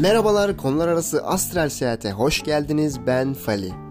Merhabalar, konular arası astral seyahate hoş geldiniz. Ben Fali.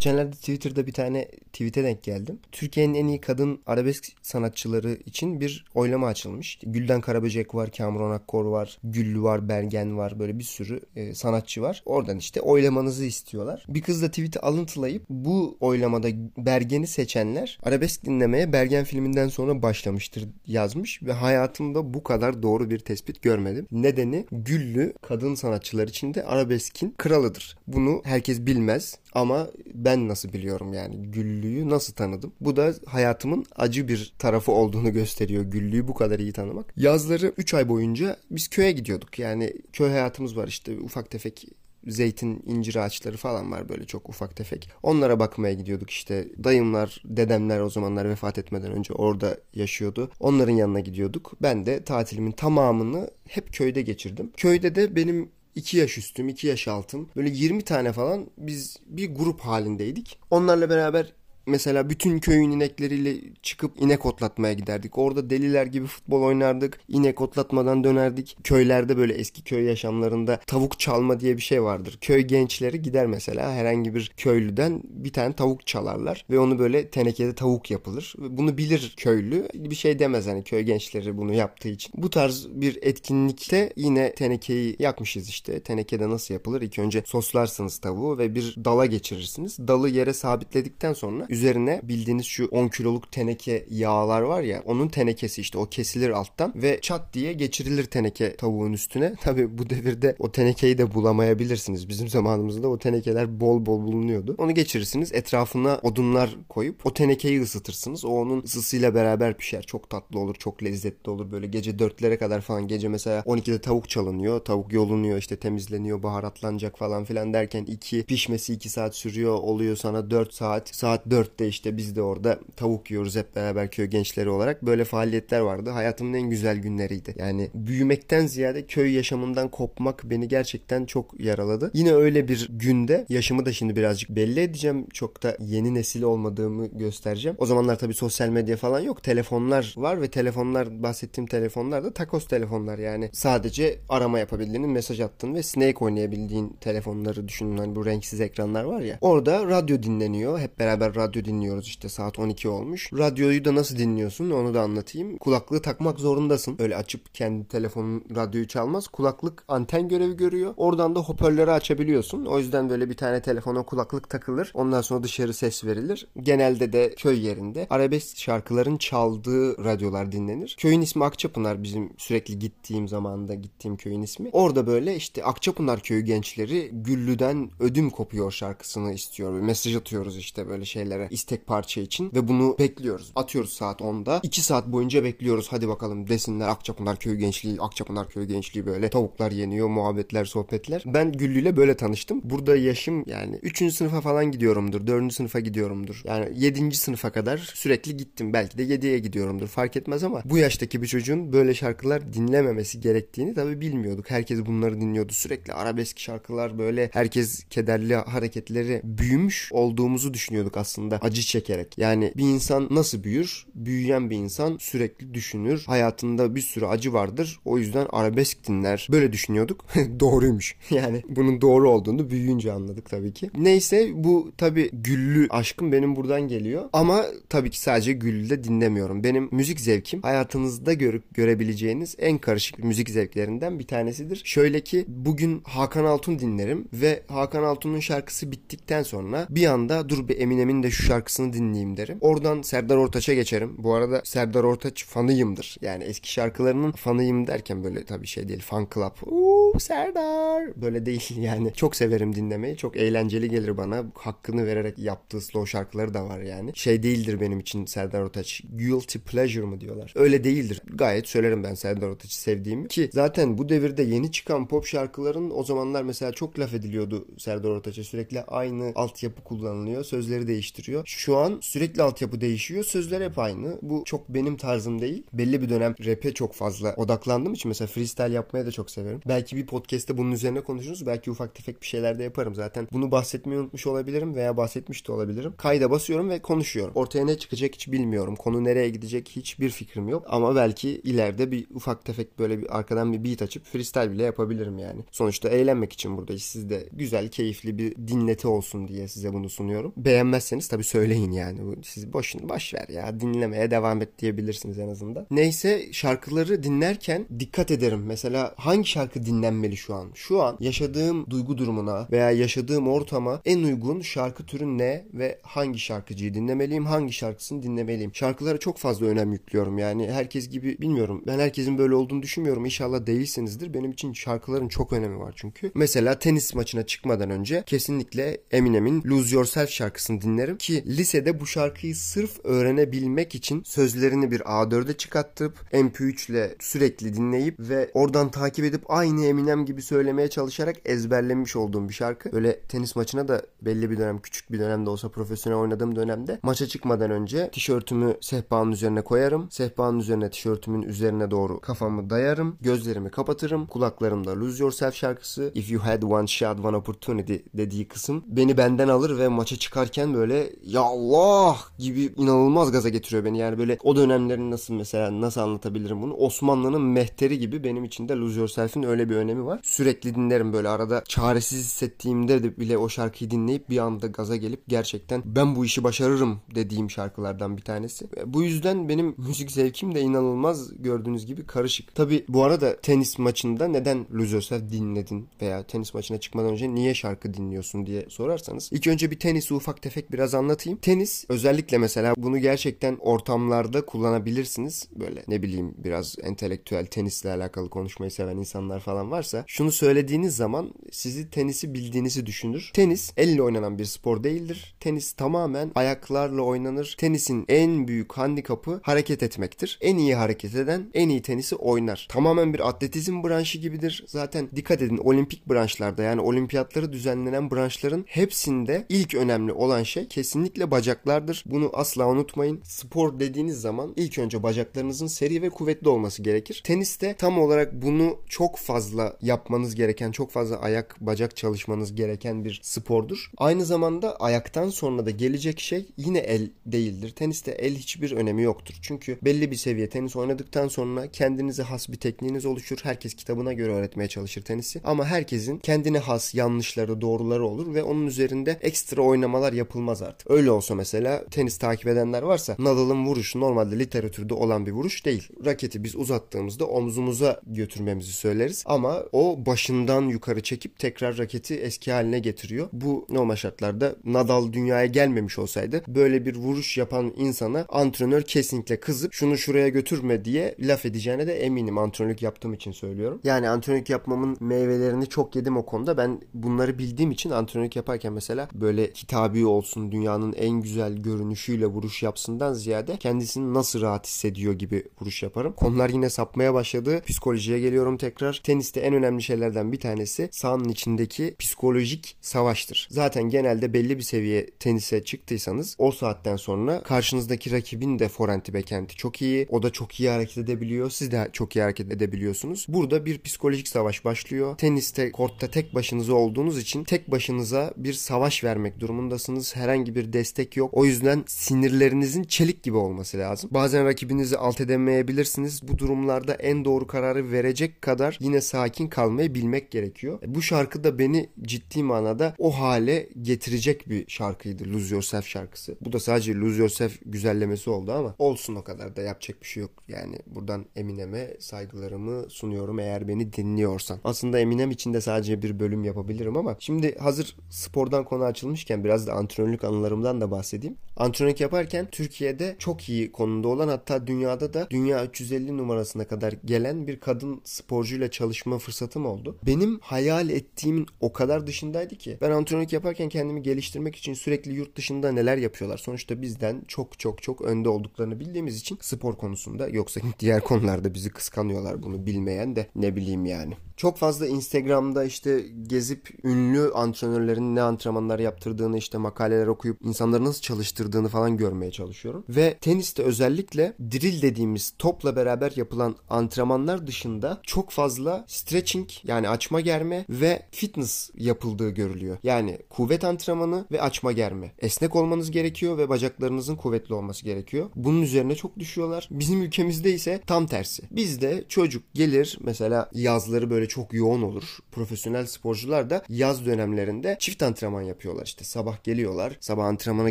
Geçenlerde Twitter'da bir tane tweet'e denk geldim. Türkiye'nin en iyi kadın arabesk sanatçıları için bir oylama açılmış. Gülden Karaböcek var, Kamuran Akkor var, Güllü var, Bergen var. Böyle bir sürü e, sanatçı var. Oradan işte oylamanızı istiyorlar. Bir kız da tweet'i alıntılayıp bu oylamada Bergen'i seçenler arabesk dinlemeye Bergen filminden sonra başlamıştır yazmış ve hayatımda bu kadar doğru bir tespit görmedim. Nedeni Güllü kadın sanatçılar içinde arabeskin kralıdır. Bunu herkes bilmez ama ben nasıl biliyorum yani Güllü'yü nasıl tanıdım? Bu da hayatımın acı bir tarafı olduğunu gösteriyor Güllü'yü bu kadar iyi tanımak. Yazları 3 ay boyunca biz köye gidiyorduk. Yani köy hayatımız var işte ufak tefek zeytin, incir ağaçları falan var böyle çok ufak tefek. Onlara bakmaya gidiyorduk işte. Dayımlar, dedemler o zamanlar vefat etmeden önce orada yaşıyordu. Onların yanına gidiyorduk. Ben de tatilimin tamamını hep köyde geçirdim. Köyde de benim 2 yaş üstüm, 2 yaş altım. Böyle 20 tane falan biz bir grup halindeydik. Onlarla beraber Mesela bütün köyün inekleriyle çıkıp inek otlatmaya giderdik. Orada deliler gibi futbol oynardık. İnek otlatmadan dönerdik. Köylerde böyle eski köy yaşamlarında tavuk çalma diye bir şey vardır. Köy gençleri gider mesela herhangi bir köylüden bir tane tavuk çalarlar ve onu böyle tenekede tavuk yapılır. Bunu bilir köylü. Bir şey demez hani köy gençleri bunu yaptığı için. Bu tarz bir etkinlikte yine tenekeyi yakmışız işte. Tenekede nasıl yapılır? İlk önce soslarsınız tavuğu ve bir dala geçirirsiniz. Dalı yere sabitledikten sonra üzerine bildiğiniz şu 10 kiloluk teneke yağlar var ya onun tenekesi işte o kesilir alttan ve çat diye geçirilir teneke tavuğun üstüne. Tabi bu devirde o tenekeyi de bulamayabilirsiniz. Bizim zamanımızda o tenekeler bol bol bulunuyordu. Onu geçirirsiniz etrafına odunlar koyup o tenekeyi ısıtırsınız. O onun ısısıyla beraber pişer. Çok tatlı olur, çok lezzetli olur. Böyle gece 4'lere kadar falan gece mesela 12'de tavuk çalınıyor. Tavuk yolunuyor işte temizleniyor, baharatlanacak falan filan derken 2 pişmesi 2 saat sürüyor. Oluyor sana 4 saat. Saat 4 dörtte işte biz de orada tavuk yiyoruz hep beraber köy gençleri olarak. Böyle faaliyetler vardı. Hayatımın en güzel günleriydi. Yani büyümekten ziyade köy yaşamından kopmak beni gerçekten çok yaraladı. Yine öyle bir günde yaşımı da şimdi birazcık belli edeceğim. Çok da yeni nesil olmadığımı göstereceğim. O zamanlar tabii sosyal medya falan yok. Telefonlar var ve telefonlar bahsettiğim telefonlar da takos telefonlar yani. Sadece arama yapabildiğin, mesaj attığın ve Snake oynayabildiğin telefonları düşünün. Hani bu renksiz ekranlar var ya. Orada radyo dinleniyor. Hep beraber radyo radyo dinliyoruz işte saat 12 olmuş. Radyoyu da nasıl dinliyorsun onu da anlatayım. Kulaklığı takmak zorundasın. Öyle açıp kendi telefonun radyoyu çalmaz. Kulaklık anten görevi görüyor. Oradan da hoparlörü açabiliyorsun. O yüzden böyle bir tane telefona kulaklık takılır. Ondan sonra dışarı ses verilir. Genelde de köy yerinde arabesk şarkıların çaldığı radyolar dinlenir. Köyün ismi Akçapınar bizim sürekli gittiğim zamanda gittiğim köyün ismi. Orada böyle işte Akçapınar köyü gençleri Güllü'den ödüm kopuyor şarkısını istiyor. Mesaj atıyoruz işte böyle şeylere istek parça için ve bunu bekliyoruz. Atıyoruz saat 10'da. 2 saat boyunca bekliyoruz. Hadi bakalım desinler Akçapınar Köyü Gençliği, Akçapınar Köyü Gençliği böyle tavuklar yeniyor, muhabbetler, sohbetler. Ben Güllü ile böyle tanıştım. Burada yaşım yani 3. sınıfa falan gidiyorumdur. 4. sınıfa gidiyorumdur. Yani 7. sınıfa kadar sürekli gittim. Belki de 7'ye gidiyorumdur. Fark etmez ama bu yaştaki bir çocuğun böyle şarkılar dinlememesi gerektiğini tabii bilmiyorduk. Herkes bunları dinliyordu. Sürekli arabesk şarkılar böyle herkes kederli hareketleri büyümüş olduğumuzu düşünüyorduk aslında acı çekerek. Yani bir insan nasıl büyür? Büyüyen bir insan sürekli düşünür. Hayatında bir sürü acı vardır. O yüzden arabesk dinler. Böyle düşünüyorduk. Doğruymuş. Yani bunun doğru olduğunu büyüyünce anladık tabii ki. Neyse bu tabii güllü aşkım benim buradan geliyor. Ama tabii ki sadece güllü de dinlemiyorum. Benim müzik zevkim hayatınızda görüp görebileceğiniz en karışık müzik zevklerinden bir tanesidir. Şöyle ki bugün Hakan Altun dinlerim ve Hakan Altun'un şarkısı bittikten sonra bir anda dur bir Eminem'in de şu şarkısını dinleyeyim derim. Oradan Serdar Ortaç'a geçerim. Bu arada Serdar Ortaç fanıyımdır. Yani eski şarkılarının fanıyım derken böyle tabii şey değil. Fan club. Uuu Serdar. Böyle değil yani. Çok severim dinlemeyi. Çok eğlenceli gelir bana. Hakkını vererek yaptığı slow şarkıları da var yani. Şey değildir benim için Serdar Ortaç. Guilty pleasure mı diyorlar. Öyle değildir. Gayet söylerim ben Serdar Ortaç'ı sevdiğimi. Ki zaten bu devirde yeni çıkan pop şarkıların o zamanlar mesela çok laf ediliyordu Serdar Ortaç'a. Sürekli aynı altyapı kullanılıyor. Sözleri değiştiriyor başlıyor. Şu an sürekli altyapı değişiyor. Sözler hep aynı. Bu çok benim tarzım değil. Belli bir dönem rap'e çok fazla odaklandığım için mesela freestyle yapmaya da çok severim. Belki bir podcast'te bunun üzerine konuşuruz. Belki ufak tefek bir şeyler de yaparım zaten. Bunu bahsetmeyi unutmuş olabilirim veya bahsetmiş de olabilirim. Kayda basıyorum ve konuşuyorum. Ortaya ne çıkacak hiç bilmiyorum. Konu nereye gidecek hiçbir fikrim yok. Ama belki ileride bir ufak tefek böyle bir arkadan bir beat açıp freestyle bile yapabilirim yani. Sonuçta eğlenmek için buradayız. Siz de güzel, keyifli bir dinleti olsun diye size bunu sunuyorum. Beğenmezseniz tabii söyleyin yani. Siz boşun boş ver ya dinlemeye devam et diyebilirsiniz en azından. Neyse şarkıları dinlerken dikkat ederim. Mesela hangi şarkı dinlenmeli şu an? Şu an yaşadığım duygu durumuna veya yaşadığım ortama en uygun şarkı türü ne ve hangi şarkıcıyı dinlemeliyim, hangi şarkısını dinlemeliyim. Şarkılara çok fazla önem yüklüyorum. Yani herkes gibi bilmiyorum. Ben herkesin böyle olduğunu düşünmüyorum. İnşallah değilsinizdir. Benim için şarkıların çok önemi var çünkü. Mesela tenis maçına çıkmadan önce kesinlikle Eminem'in Lose Yourself şarkısını dinlerim ki lisede bu şarkıyı sırf öğrenebilmek için sözlerini bir A4'e çıkartıp MP3 ile sürekli dinleyip ve oradan takip edip aynı Eminem gibi söylemeye çalışarak ezberlemiş olduğum bir şarkı. Böyle tenis maçına da belli bir dönem küçük bir dönemde olsa profesyonel oynadığım dönemde maça çıkmadan önce tişörtümü sehpanın üzerine koyarım. Sehpanın üzerine tişörtümün üzerine doğru kafamı dayarım. Gözlerimi kapatırım. Kulaklarımda Lose Yourself şarkısı If You Had One Shot One Opportunity dediği kısım beni benden alır ve maça çıkarken böyle ya Allah gibi inanılmaz gaza getiriyor beni. Yani böyle o dönemlerin nasıl mesela nasıl anlatabilirim bunu? Osmanlı'nın mehteri gibi benim için de Lose Yourself'in öyle bir önemi var. Sürekli dinlerim böyle arada çaresiz hissettiğimde de bile o şarkıyı dinleyip bir anda gaza gelip gerçekten ben bu işi başarırım dediğim şarkılardan bir tanesi. Bu yüzden benim müzik zevkim de inanılmaz gördüğünüz gibi karışık. Tabi bu arada tenis maçında neden Lose Yourself dinledin veya tenis maçına çıkmadan önce niye şarkı dinliyorsun diye sorarsanız ilk önce bir tenisi ufak tefek biraz anlatayım. Tenis özellikle mesela bunu gerçekten ortamlarda kullanabilirsiniz. Böyle ne bileyim biraz entelektüel tenisle alakalı konuşmayı seven insanlar falan varsa şunu söylediğiniz zaman sizi tenisi bildiğinizi düşünür. Tenis elle oynanan bir spor değildir. Tenis tamamen ayaklarla oynanır. Tenisin en büyük handikapı hareket etmektir. En iyi hareket eden en iyi tenisi oynar. Tamamen bir atletizm branşı gibidir. Zaten dikkat edin olimpik branşlarda yani olimpiyatları düzenlenen branşların hepsinde ilk önemli olan şey kesinlikle bacaklardır. Bunu asla unutmayın. Spor dediğiniz zaman ilk önce bacaklarınızın seri ve kuvvetli olması gerekir. Teniste tam olarak bunu çok fazla yapmanız gereken, çok fazla ayak bacak çalışmanız gereken bir spordur. Aynı zamanda ayaktan sonra da gelecek şey yine el değildir. Teniste el hiçbir önemi yoktur. Çünkü belli bir seviye tenis oynadıktan sonra kendinize has bir tekniğiniz oluşur. Herkes kitabına göre öğretmeye çalışır tenisi. Ama herkesin kendine has yanlışları, doğruları olur ve onun üzerinde ekstra oynamalar yapılmaz artık. Öyle olsa mesela tenis takip edenler varsa Nadal'ın vuruşu normalde literatürde olan bir vuruş değil. Raketi biz uzattığımızda omzumuza götürmemizi söyleriz ama o başından yukarı çekip tekrar raketi eski haline getiriyor. Bu normal şartlarda Nadal dünyaya gelmemiş olsaydı böyle bir vuruş yapan insana antrenör kesinlikle kızıp şunu şuraya götürme diye laf edeceğine de eminim antrenörlük yaptığım için söylüyorum. Yani antrenörlük yapmamın meyvelerini çok yedim o konuda. Ben bunları bildiğim için antrenörlük yaparken mesela böyle hitabi olsun dünyanın en güzel görünüşüyle vuruş yapsından ziyade kendisini nasıl rahat hissediyor gibi vuruş yaparım. Konular yine sapmaya başladı. Psikolojiye geliyorum tekrar. Teniste en önemli şeylerden bir tanesi sahanın içindeki psikolojik savaştır. Zaten genelde belli bir seviye tenise çıktıysanız o saatten sonra karşınızdaki rakibin de forehand'i backhand'i çok iyi. O da çok iyi hareket edebiliyor. Siz de çok iyi hareket edebiliyorsunuz. Burada bir psikolojik savaş başlıyor. Teniste kortta tek başınıza olduğunuz için tek başınıza bir savaş vermek durumundasınız. Herhangi bir destek yok. O yüzden sinirlerinizin çelik gibi olması lazım. Bazen rakibinizi alt edemeyebilirsiniz. Bu durumlarda en doğru kararı verecek kadar yine sakin kalmayı bilmek gerekiyor. Bu şarkı da beni ciddi manada o hale getirecek bir şarkıydı. Lose Yourself şarkısı. Bu da sadece Lose Yourself güzellemesi oldu ama olsun o kadar da yapacak bir şey yok. Yani buradan Eminem'e saygılarımı sunuyorum eğer beni dinliyorsan. Aslında Eminem için de sadece bir bölüm yapabilirim ama şimdi hazır spordan konu açılmışken biraz da antrenörlük anılarımdan da bahsedeyim. Antrenörlük yaparken Türkiye'de çok iyi konumda olan hatta dünyada da dünya 350 numarasına kadar gelen bir kadın sporcuyla çalışma fırsatım oldu. Benim hayal ettiğimin o kadar dışındaydı ki ben antrenörlük yaparken kendimi geliştirmek için sürekli yurt dışında neler yapıyorlar. Sonuçta bizden çok çok çok önde olduklarını bildiğimiz için spor konusunda yoksa diğer konularda bizi kıskanıyorlar bunu bilmeyen de ne bileyim yani Çok fazla Instagram'da işte gezip ünlü antrenörlerin ne antrenmanlar yaptırdığını işte makaleler okuyup insanları nasıl çalıştırdığını falan görmeye çalışıyorum. Ve teniste özellikle drill dediğimiz topla beraber yapılan antrenmanlar dışında çok fazla stretching yani açma germe ve fitness yapıldığı görülüyor. Yani kuvvet antrenmanı ve açma germe. Esnek olmanız gerekiyor ve bacaklarınızın kuvvetli olması gerekiyor. Bunun üzerine çok düşüyorlar. Bizim ülkemizde ise tam tersi. Bizde çocuk gelir mesela yazları böyle çok yoğun olur. Profesyonel sporcular da yaz dönemlerinde çift antrenman yapıyorlar. İşte sabah geliyorlar, sabah antrenmana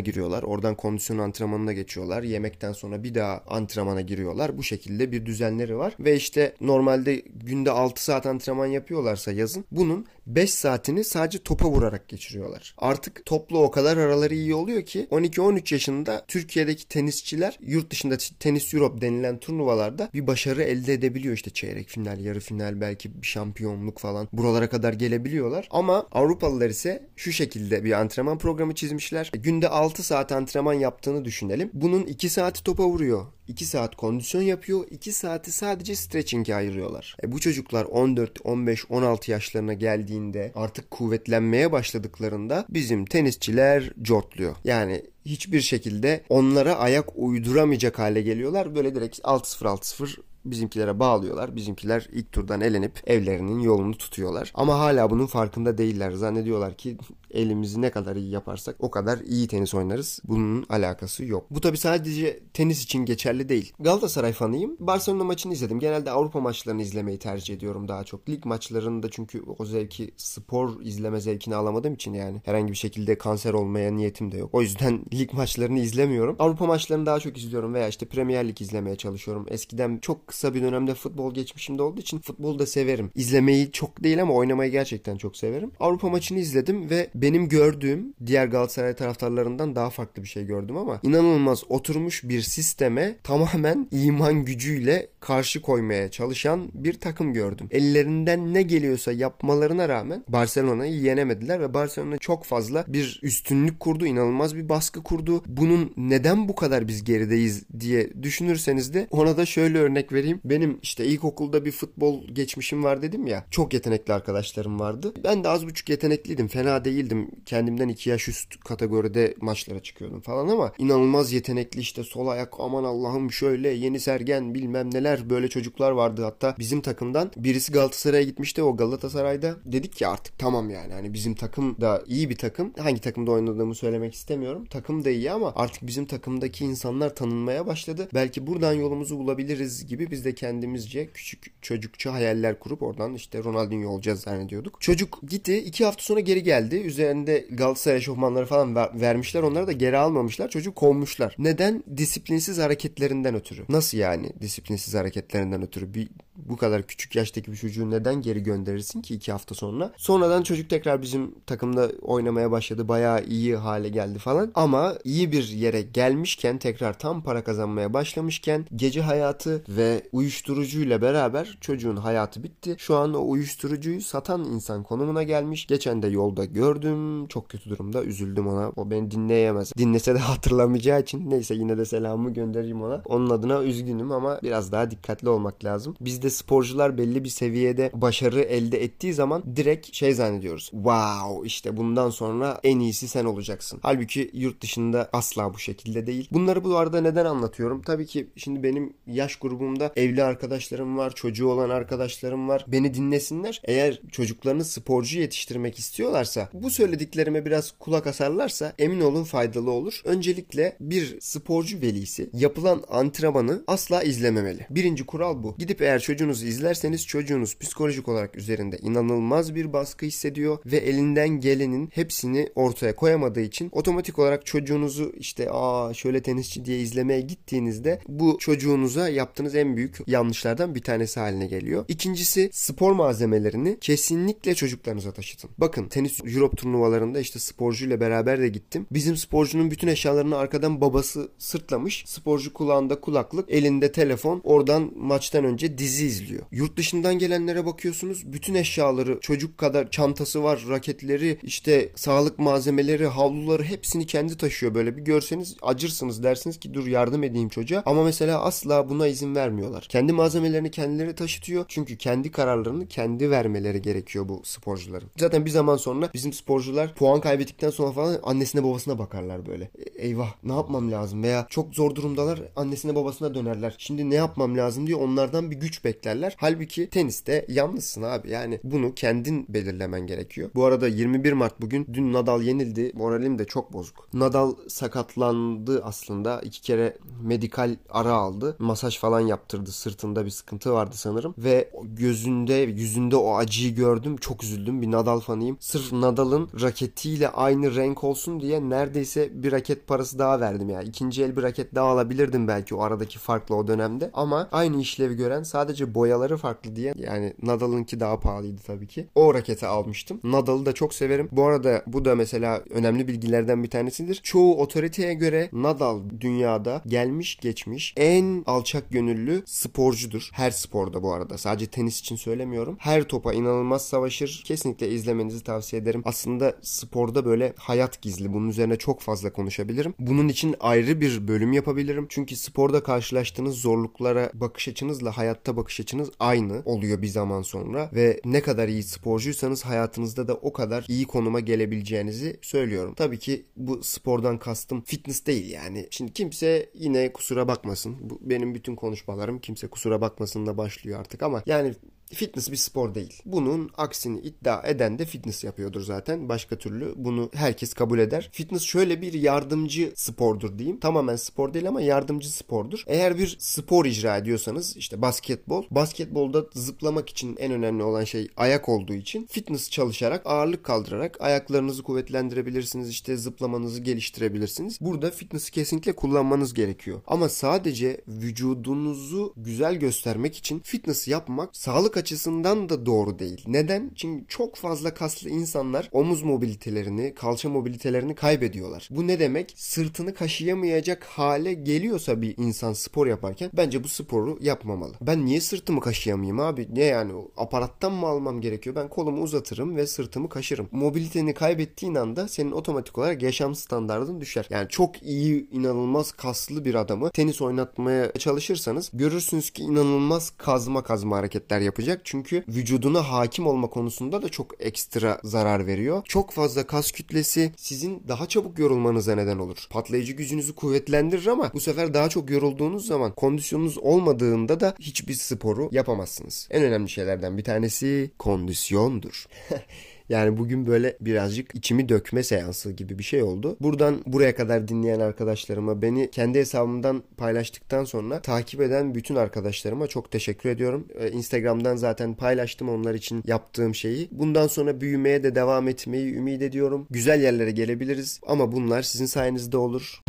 giriyorlar. Oradan kondisyon antrenmanına geçiyorlar. Yemekten sonra bir daha antrenmana giriyorlar. Bu şekilde bir düzenleri var. Ve işte normalde günde 6 saat antrenman yapıyorlarsa yazın bunun 5 saatini sadece topa vurarak geçiriyorlar. Artık toplu o kadar araları iyi oluyor ki 12-13 yaşında Türkiye'deki tenisçiler yurt dışında tenis Europe denilen turnuvalarda bir başarı elde edebiliyor. İşte çeyrek final, yarı final, belki bir şampiyonluk falan buralara kadar gelebiliyorlar. Ama Avrupalılar ise şu şekilde bir antrenman programı çizmişler. Günde 6 saat antrenman yaptığını düşünelim. Bunun 2 saati topa vuruyor. 2 saat kondisyon yapıyor. 2 saati sadece stretching'e ayırıyorlar. E bu çocuklar 14, 15, 16 yaşlarına geldiğinde artık kuvvetlenmeye başladıklarında bizim tenisçiler cortluyor. Yani hiçbir şekilde onlara ayak uyduramayacak hale geliyorlar. Böyle direkt 6-0 6-0 bizimkilere bağlıyorlar. Bizimkiler ilk turdan elenip evlerinin yolunu tutuyorlar. Ama hala bunun farkında değiller. Zannediyorlar ki elimizi ne kadar iyi yaparsak o kadar iyi tenis oynarız. Bunun alakası yok. Bu tabi sadece tenis için geçerli değil. Galatasaray fanıyım. Barcelona maçını izledim. Genelde Avrupa maçlarını izlemeyi tercih ediyorum daha çok. Lig maçlarında çünkü o zevki spor izleme zevkini alamadığım için yani herhangi bir şekilde kanser olmaya niyetim de yok. O yüzden lig maçlarını izlemiyorum. Avrupa maçlarını daha çok izliyorum veya işte Premier Lig izlemeye çalışıyorum. Eskiden çok kısa bir dönemde futbol geçmişimde olduğu için futbolu da severim. İzlemeyi çok değil ama oynamayı gerçekten çok severim. Avrupa maçını izledim ve benim gördüğüm diğer Galatasaray taraftarlarından daha farklı bir şey gördüm ama inanılmaz oturmuş bir sisteme tamamen iman gücüyle karşı koymaya çalışan bir takım gördüm. Ellerinden ne geliyorsa yapmalarına rağmen Barcelona'yı yenemediler ve Barcelona çok fazla bir üstünlük kurdu, inanılmaz bir baskı kurdu. Bunun neden bu kadar biz gerideyiz diye düşünürseniz de ona da şöyle örnek vereyim. Benim işte ilkokulda bir futbol geçmişim var dedim ya. Çok yetenekli arkadaşlarım vardı. Ben de az buçuk yetenekliydim. Fena değildim. Kendimden iki yaş üst kategoride maçlara çıkıyordum falan ama inanılmaz yetenekli işte sol ayak aman Allah'ım şöyle yeni sergen bilmem neler böyle çocuklar vardı. Hatta bizim takımdan birisi Galatasaray'a gitmişti o Galatasaray'da. Dedik ki artık tamam yani hani bizim takım da iyi bir takım. Hangi takımda oynadığımı söylemek istemiyorum. Takım da iyi ama artık bizim takımdaki insanlar tanınmaya başladı. Belki buradan yolumuzu bulabiliriz gibi biz de kendimizce küçük çocukça hayaller kurup oradan işte Ronaldinho olacağız zannediyorduk. Çocuk gitti. iki hafta sonra geri geldi. Üzerinde Galatasaray eşofmanları falan ver, vermişler. Onları da geri almamışlar. Çocuk kovmuşlar. Neden? Disiplinsiz hareketlerinden ötürü. Nasıl yani disiplinsiz hareketlerinden ötürü? Bir bu kadar küçük yaştaki bir çocuğu neden geri gönderirsin ki iki hafta sonra? Sonradan çocuk tekrar bizim takımda oynamaya başladı. Bayağı iyi hale geldi falan. Ama iyi bir yere gelmişken tekrar tam para kazanmaya başlamışken gece hayatı ve uyuşturucuyla beraber çocuğun hayatı bitti. Şu an o uyuşturucuyu satan insan konumuna gelmiş. Geçen de yolda gördüm. Çok kötü durumda. Üzüldüm ona. O beni dinleyemez. Dinlese de hatırlamayacağı için neyse yine de selamımı göndereyim ona. Onun adına üzgünüm ama biraz daha dikkatli olmak lazım. Bizde sporcular belli bir seviyede başarı elde ettiği zaman direkt şey zannediyoruz. Wow işte bundan sonra en iyisi sen olacaksın. Halbuki yurt dışında asla bu şekilde değil. Bunları bu arada neden anlatıyorum? Tabii ki şimdi benim yaş grubumda evli arkadaşlarım var, çocuğu olan arkadaşlarım var. Beni dinlesinler. Eğer çocuklarını sporcu yetiştirmek istiyorlarsa bu söylediklerime biraz kulak asarlarsa emin olun faydalı olur. Öncelikle bir sporcu velisi yapılan antrenmanı asla izlememeli. Birinci kural bu. Gidip eğer çocuğunuzu izlerseniz çocuğunuz psikolojik olarak üzerinde inanılmaz bir baskı hissediyor ve elinden gelenin hepsini ortaya koyamadığı için otomatik olarak çocuğunuzu işte aa şöyle tenisçi diye izlemeye gittiğinizde bu çocuğunuza yaptığınız en büyük yanlışlardan bir tanesi haline geliyor. İkincisi spor malzemelerini kesinlikle çocuklarınıza taşıtın. Bakın tenis Europe turnuvalarında işte sporcuyla beraber de gittim. Bizim sporcunun bütün eşyalarını arkadan babası sırtlamış. Sporcu kulağında kulaklık, elinde telefon. Oradan maçtan önce dizi izliyor. Yurt dışından gelenlere bakıyorsunuz bütün eşyaları çocuk kadar çantası var, raketleri, işte sağlık malzemeleri, havluları hepsini kendi taşıyor böyle bir görseniz acırsınız dersiniz ki dur yardım edeyim çocuğa ama mesela asla buna izin vermiyorlar. Kendi malzemelerini kendileri taşıtıyor çünkü kendi kararlarını kendi vermeleri gerekiyor bu sporcuların. Zaten bir zaman sonra bizim sporcular puan kaybettikten sonra falan annesine babasına bakarlar böyle. E, eyvah ne yapmam lazım veya çok zor durumdalar annesine babasına dönerler. Şimdi ne yapmam lazım diye onlardan bir güç beklerler. Halbuki teniste yalnızsın abi yani bunu kendin belirlemen gerekiyor. Bu arada 21 Mart bugün dün Nadal yenildi. Moralim de çok bozuk. Nadal sakatlandı aslında. iki kere medikal ara aldı. Masaj falan yaptırdı. Sırtında bir sıkıntı vardı sanırım. Ve gözünde, yüzünde o acıyı gördüm. Çok üzüldüm. Bir Nadal fanıyım. Sırf Nadal'ın raketiyle aynı renk olsun diye neredeyse bir raket parası daha verdim ya. İkinci el bir raket daha alabilirdim belki o aradaki farklı o dönemde. Ama aynı işlevi gören sadece boyaları farklı diye yani Nadal'ınki daha pahalıydı tabii ki. O raketi almıştım. Nadal'ı da çok severim. Bu arada bu da mesela önemli bilgilerden bir tanesidir. Çoğu otoriteye göre Nadal dünyada gelmiş geçmiş en alçak gönüllü sporcudur. Her sporda bu arada. Sadece tenis için söylemiyorum. Her topa inanılmaz savaşır. Kesinlikle izlemenizi tavsiye ederim. Aslında sporda böyle hayat gizli. Bunun üzerine çok fazla konuşabilirim. Bunun için ayrı bir bölüm yapabilirim. Çünkü sporda karşılaştığınız zorluklara bakış açınızla hayatta bakış açınız aynı oluyor bir zaman sonra ve ne kadar iyi sporcuysanız hayatınızda da o kadar iyi konuma gelebileceğinizi söylüyorum. Tabii ki bu spordan kastım fitness değil yani. Şimdi kimse yine kusura bakmasın. Bu benim bütün konuşmalarım kimse kusura bakmasın da başlıyor artık ama yani fitness bir spor değil. Bunun aksini iddia eden de fitness yapıyordur zaten. Başka türlü bunu herkes kabul eder. Fitness şöyle bir yardımcı spordur diyeyim. Tamamen spor değil ama yardımcı spordur. Eğer bir spor icra ediyorsanız işte basketbol. Basketbolda zıplamak için en önemli olan şey ayak olduğu için fitness çalışarak ağırlık kaldırarak ayaklarınızı kuvvetlendirebilirsiniz. İşte zıplamanızı geliştirebilirsiniz. Burada fitness'i kesinlikle kullanmanız gerekiyor. Ama sadece vücudunuzu güzel göstermek için fitness yapmak sağlık açısından da doğru değil. Neden? Çünkü çok fazla kaslı insanlar omuz mobilitelerini, kalça mobilitelerini kaybediyorlar. Bu ne demek? Sırtını kaşıyamayacak hale geliyorsa bir insan spor yaparken bence bu sporu yapmamalı. Ben niye sırtımı kaşıyamayayım abi? Ne yani aparattan mı almam gerekiyor? Ben kolumu uzatırım ve sırtımı kaşırım. Mobiliteni kaybettiğin anda senin otomatik olarak yaşam standartın düşer. Yani çok iyi, inanılmaz kaslı bir adamı tenis oynatmaya çalışırsanız görürsünüz ki inanılmaz kazma kazma hareketler yapacak yapacak. Çünkü vücuduna hakim olma konusunda da çok ekstra zarar veriyor. Çok fazla kas kütlesi sizin daha çabuk yorulmanıza neden olur. Patlayıcı gücünüzü kuvvetlendirir ama bu sefer daha çok yorulduğunuz zaman kondisyonunuz olmadığında da hiçbir sporu yapamazsınız. En önemli şeylerden bir tanesi kondisyondur. Yani bugün böyle birazcık içimi dökme seansı gibi bir şey oldu. Buradan buraya kadar dinleyen arkadaşlarıma beni kendi hesabımdan paylaştıktan sonra takip eden bütün arkadaşlarıma çok teşekkür ediyorum. Ee, Instagram'dan zaten paylaştım onlar için yaptığım şeyi. Bundan sonra büyümeye de devam etmeyi ümit ediyorum. Güzel yerlere gelebiliriz ama bunlar sizin sayenizde olur.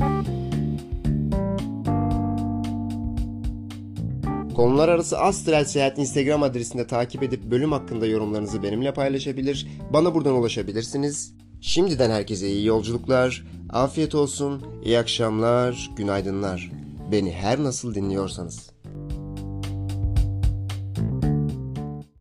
Konular arası Astral Seyahat Instagram adresinde takip edip bölüm hakkında yorumlarınızı benimle paylaşabilir, bana buradan ulaşabilirsiniz. Şimdiden herkese iyi yolculuklar, afiyet olsun, iyi akşamlar, günaydınlar. Beni her nasıl dinliyorsanız.